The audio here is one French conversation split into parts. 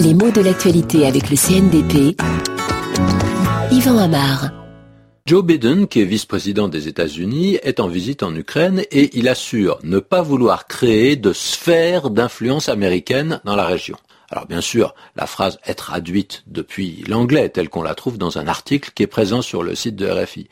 Les mots de l'actualité avec le CNDP. Yvan Amar. Joe Biden, qui est vice-président des États-Unis, est en visite en Ukraine et il assure ne pas vouloir créer de sphère d'influence américaine dans la région. Alors bien sûr, la phrase est traduite depuis l'anglais telle qu'on la trouve dans un article qui est présent sur le site de RFI.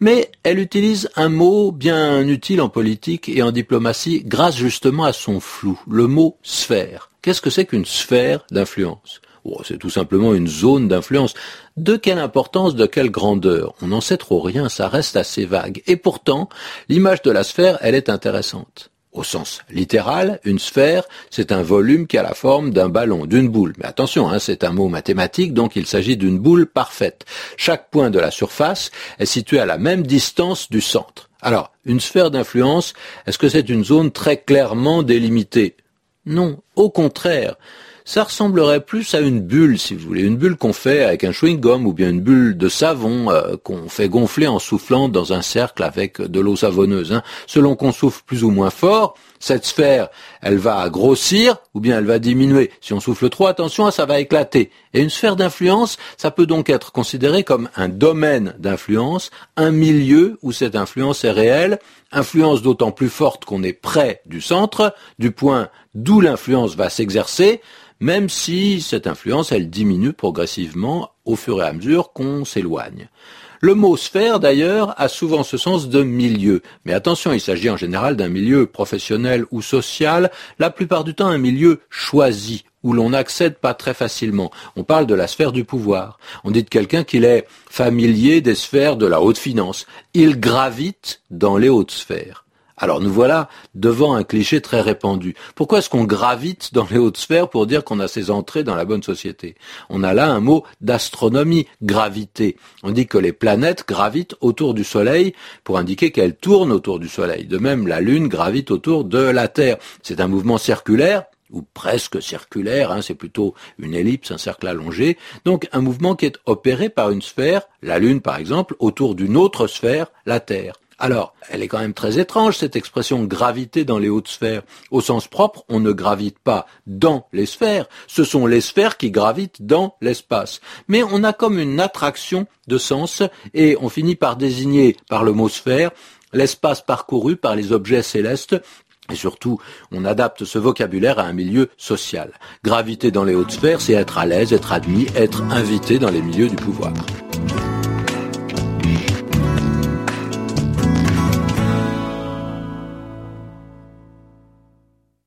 Mais elle utilise un mot bien utile en politique et en diplomatie grâce justement à son flou, le mot sphère. Qu'est-ce que c'est qu'une sphère d'influence? Oh, c'est tout simplement une zone d'influence. De quelle importance, de quelle grandeur? On n'en sait trop rien, ça reste assez vague. Et pourtant, l'image de la sphère, elle est intéressante. Au sens littéral, une sphère, c'est un volume qui a la forme d'un ballon, d'une boule. Mais attention, hein, c'est un mot mathématique, donc il s'agit d'une boule parfaite. Chaque point de la surface est situé à la même distance du centre. Alors, une sphère d'influence, est-ce que c'est une zone très clairement délimitée? Non, au contraire ça ressemblerait plus à une bulle, si vous voulez, une bulle qu'on fait avec un chewing-gum ou bien une bulle de savon euh, qu'on fait gonfler en soufflant dans un cercle avec de l'eau savonneuse. Hein. Selon qu'on souffle plus ou moins fort, cette sphère, elle va grossir ou bien elle va diminuer. Si on souffle trop, attention, ça va éclater. Et une sphère d'influence, ça peut donc être considéré comme un domaine d'influence, un milieu où cette influence est réelle, influence d'autant plus forte qu'on est près du centre, du point d'où l'influence va s'exercer, même si cette influence, elle diminue progressivement au fur et à mesure qu'on s'éloigne. Le mot sphère, d'ailleurs, a souvent ce sens de milieu. Mais attention, il s'agit en général d'un milieu professionnel ou social, la plupart du temps un milieu choisi, où l'on n'accède pas très facilement. On parle de la sphère du pouvoir. On dit de quelqu'un qu'il est familier des sphères de la haute finance. Il gravite dans les hautes sphères. Alors nous voilà devant un cliché très répandu. Pourquoi est-ce qu'on gravite dans les hautes sphères pour dire qu'on a ses entrées dans la bonne société? On a là un mot d'astronomie, gravité. On dit que les planètes gravitent autour du Soleil pour indiquer qu'elles tournent autour du Soleil. De même, la Lune gravite autour de la Terre. C'est un mouvement circulaire ou presque circulaire, hein, c'est plutôt une ellipse, un cercle allongé, donc un mouvement qui est opéré par une sphère, la Lune par exemple, autour d'une autre sphère, la Terre. Alors, elle est quand même très étrange, cette expression gravité dans les hautes sphères. Au sens propre, on ne gravite pas dans les sphères, ce sont les sphères qui gravitent dans l'espace. Mais on a comme une attraction de sens et on finit par désigner par le mot sphère l'espace parcouru par les objets célestes et surtout, on adapte ce vocabulaire à un milieu social. Graviter dans les hautes sphères, c'est être à l'aise, être admis, être invité dans les milieux du pouvoir.